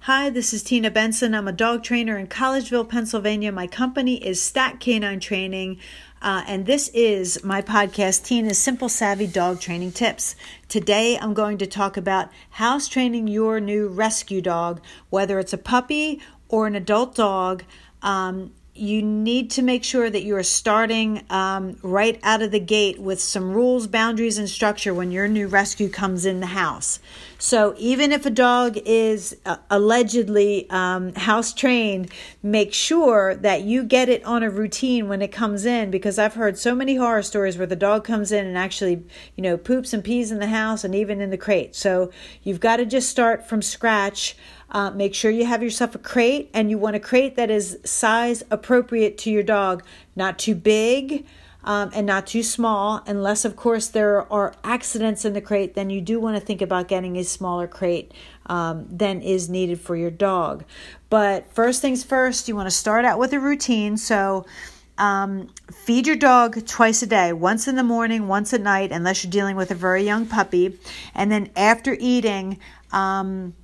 Hi, this is Tina Benson. I'm a dog trainer in Collegeville, Pennsylvania. My company is Stat Canine Training, uh, and this is my podcast, Tina's Simple Savvy Dog Training Tips. Today, I'm going to talk about house training your new rescue dog, whether it's a puppy or an adult dog. Um, you need to make sure that you are starting um, right out of the gate with some rules, boundaries, and structure when your new rescue comes in the house. So, even if a dog is uh, allegedly um, house trained, make sure that you get it on a routine when it comes in because I've heard so many horror stories where the dog comes in and actually, you know, poops and pees in the house and even in the crate. So, you've got to just start from scratch. Uh, make sure you have yourself a crate and you want a crate that is size appropriate to your dog, not too big. Um, and not too small, unless, of course, there are accidents in the crate, then you do want to think about getting a smaller crate um, than is needed for your dog. But first things first, you want to start out with a routine. So, um, feed your dog twice a day, once in the morning, once at night, unless you're dealing with a very young puppy. And then after eating, um,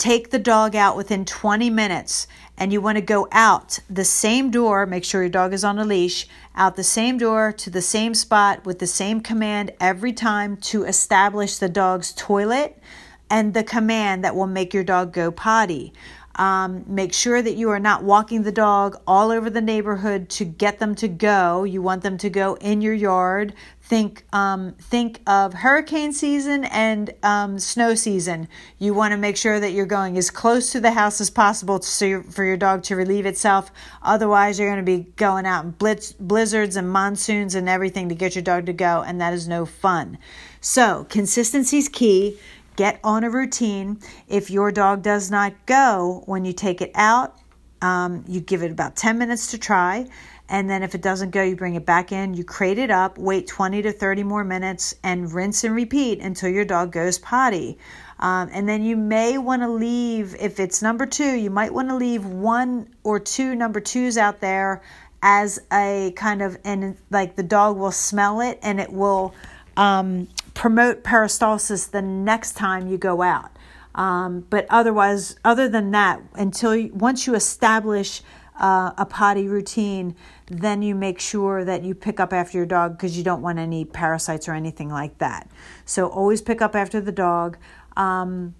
take the dog out within 20 minutes and you want to go out the same door, make sure your dog is on a leash, out the same door to the same spot with the same command every time to establish the dog's toilet and the command that will make your dog go potty. Um, make sure that you are not walking the dog all over the neighborhood to get them to go. You want them to go in your yard. Think, um, think of hurricane season and um, snow season. You want to make sure that you're going as close to the house as possible to, for your dog to relieve itself. Otherwise, you're going to be going out in blitz, blizzards and monsoons and everything to get your dog to go, and that is no fun. So, consistency is key get on a routine. If your dog does not go when you take it out, um, you give it about 10 minutes to try. And then if it doesn't go, you bring it back in, you crate it up, wait 20 to 30 more minutes, and rinse and repeat until your dog goes potty. Um, and then you may want to leave, if it's number two, you might want to leave one or two number twos out there as a kind of, and like the dog will smell it and it will um, promote peristalsis the next time you go out. Um, but otherwise, other than that, until you, once you establish uh, a potty routine, then you make sure that you pick up after your dog because you don't want any parasites or anything like that. So always pick up after the dog. Um,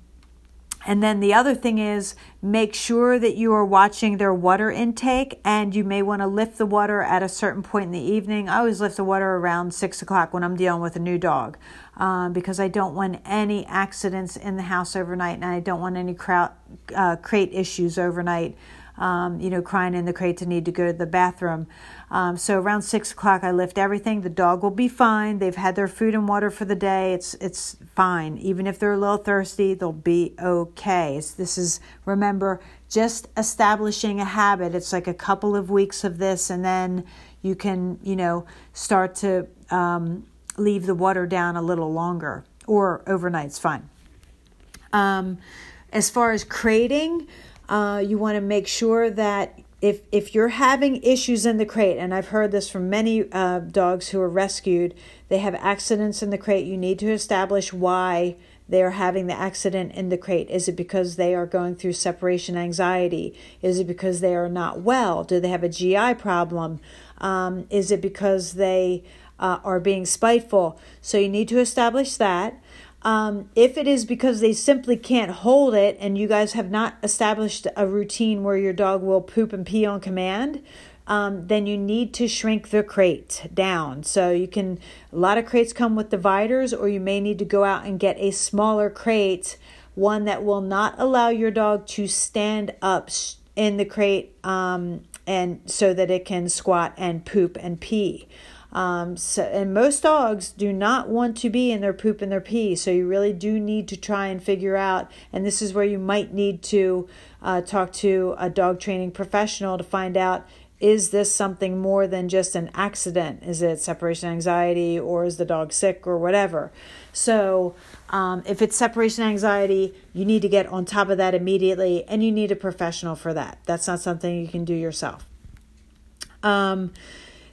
and then the other thing is make sure that you are watching their water intake and you may want to lift the water at a certain point in the evening. I always lift the water around six o'clock when I'm dealing with a new dog uh, because I don't want any accidents in the house overnight and I don't want any crowd, uh, crate issues overnight um, you know, crying in the crate to need to go to the bathroom. Um, so around six o'clock, I lift everything. The dog will be fine. They've had their food and water for the day. It's it's fine. Even if they're a little thirsty, they'll be okay. This is remember just establishing a habit. It's like a couple of weeks of this, and then you can you know start to um, leave the water down a little longer or overnight's fine. Um, as far as crating, uh, you want to make sure that if if you're having issues in the crate, and I've heard this from many uh, dogs who are rescued, they have accidents in the crate. You need to establish why they are having the accident in the crate. Is it because they are going through separation anxiety? Is it because they are not well? Do they have a GI problem? Um, is it because they uh, are being spiteful? So you need to establish that. Um, if it is because they simply can't hold it and you guys have not established a routine where your dog will poop and pee on command, um, then you need to shrink the crate down. So you can, a lot of crates come with dividers, or you may need to go out and get a smaller crate, one that will not allow your dog to stand up in the crate um, and so that it can squat and poop and pee. Um, so, and most dogs do not want to be in their poop and their pee. So you really do need to try and figure out. And this is where you might need to uh, talk to a dog training professional to find out is this something more than just an accident? Is it separation anxiety or is the dog sick or whatever? So, um, if it's separation anxiety, you need to get on top of that immediately and you need a professional for that. That's not something you can do yourself. Um,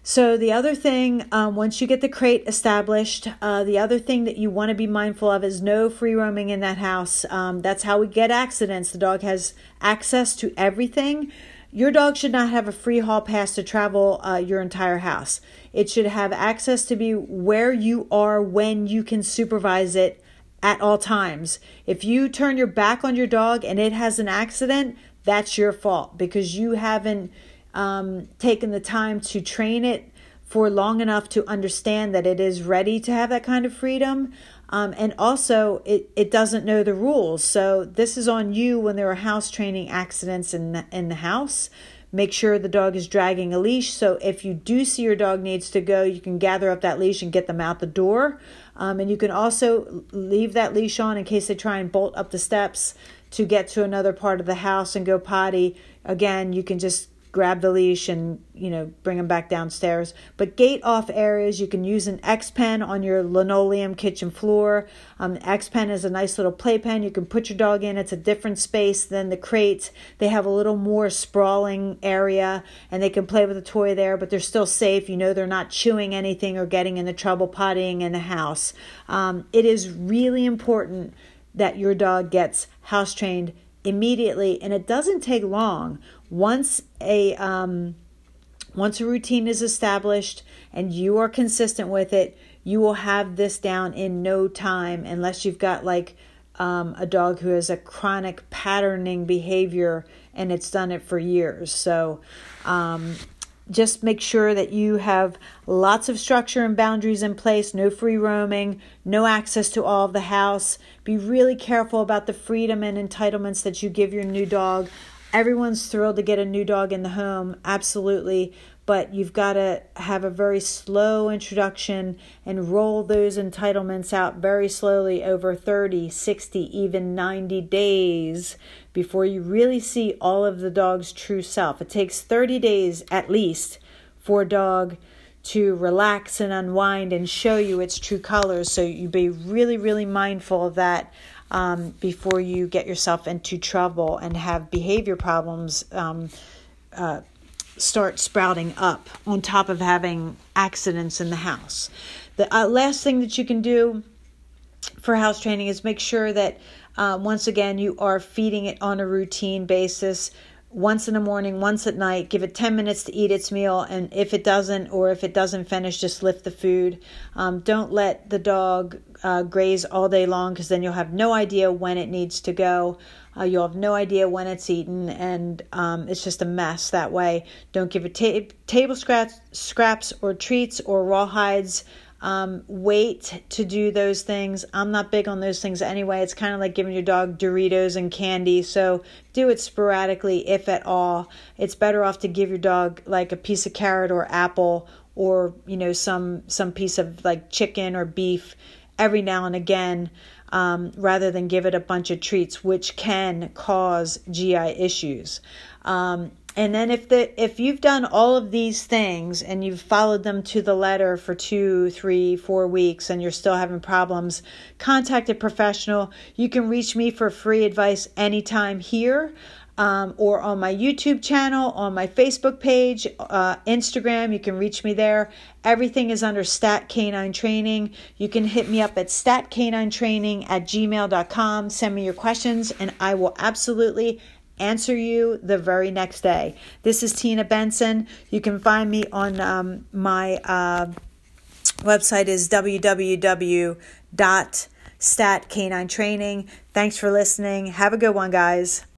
So, the other thing, um, once you get the crate established, uh, the other thing that you want to be mindful of is no free roaming in that house. Um, that's how we get accidents. The dog has access to everything. Your dog should not have a free hall pass to travel uh, your entire house. It should have access to be where you are when you can supervise it at all times. If you turn your back on your dog and it has an accident, that's your fault because you haven't um, taken the time to train it for long enough to understand that it is ready to have that kind of freedom. Um, and also, it, it doesn't know the rules. So, this is on you when there are house training accidents in the, in the house. Make sure the dog is dragging a leash. So, if you do see your dog needs to go, you can gather up that leash and get them out the door. Um, and you can also leave that leash on in case they try and bolt up the steps to get to another part of the house and go potty. Again, you can just grab the leash and you know bring them back downstairs. But gate off areas you can use an x pen on your linoleum kitchen floor. Um, x pen is a nice little playpen. You can put your dog in. It's a different space than the crates. They have a little more sprawling area and they can play with a toy there but they're still safe. You know they're not chewing anything or getting into trouble pottying in the house. Um, it is really important that your dog gets house trained immediately and it doesn't take long. Once a um, once a routine is established and you are consistent with it you will have this down in no time unless you've got like um, a dog who has a chronic patterning behavior and it's done it for years. So um, just make sure that you have lots of structure and boundaries in place, no free roaming, no access to all of the house. Be really careful about the freedom and entitlements that you give your new dog. Everyone's thrilled to get a new dog in the home, absolutely, but you've got to have a very slow introduction and roll those entitlements out very slowly over 30, 60, even 90 days before you really see all of the dog's true self. It takes 30 days at least for a dog to relax and unwind and show you its true colors. So you be really, really mindful of that um, before you get yourself into trouble and have behavior problems. Um, uh, start sprouting up on top of having accidents in the house. The uh, last thing that you can do for house training is make sure that uh, once again you are feeding it on a routine basis once in the morning, once at night. Give it 10 minutes to eat its meal. And if it doesn't, or if it doesn't finish, just lift the food. Um, don't let the dog uh, graze all day long because then you'll have no idea when it needs to go. Uh, you'll have no idea when it's eaten, and um, it's just a mess that way. Don't give it ta- table scraps, scraps or treats or rawhides. Um, wait to do those things. I'm not big on those things anyway. It's kind of like giving your dog Doritos and candy. So do it sporadically, if at all. It's better off to give your dog like a piece of carrot or apple or you know some some piece of like chicken or beef every now and again um, rather than give it a bunch of treats, which can cause GI issues. Um, and then if the if you've done all of these things and you've followed them to the letter for two, three, four weeks and you're still having problems, contact a professional. You can reach me for free advice anytime here um, or on my YouTube channel, on my Facebook page, uh, Instagram. You can reach me there. Everything is under Stat Canine Training. You can hit me up at statcaninetraining at gmail.com. Send me your questions, and I will absolutely answer you the very next day. This is Tina Benson. You can find me on um, my uh, website is www.statcaninetraining. Thanks for listening. Have a good one, guys.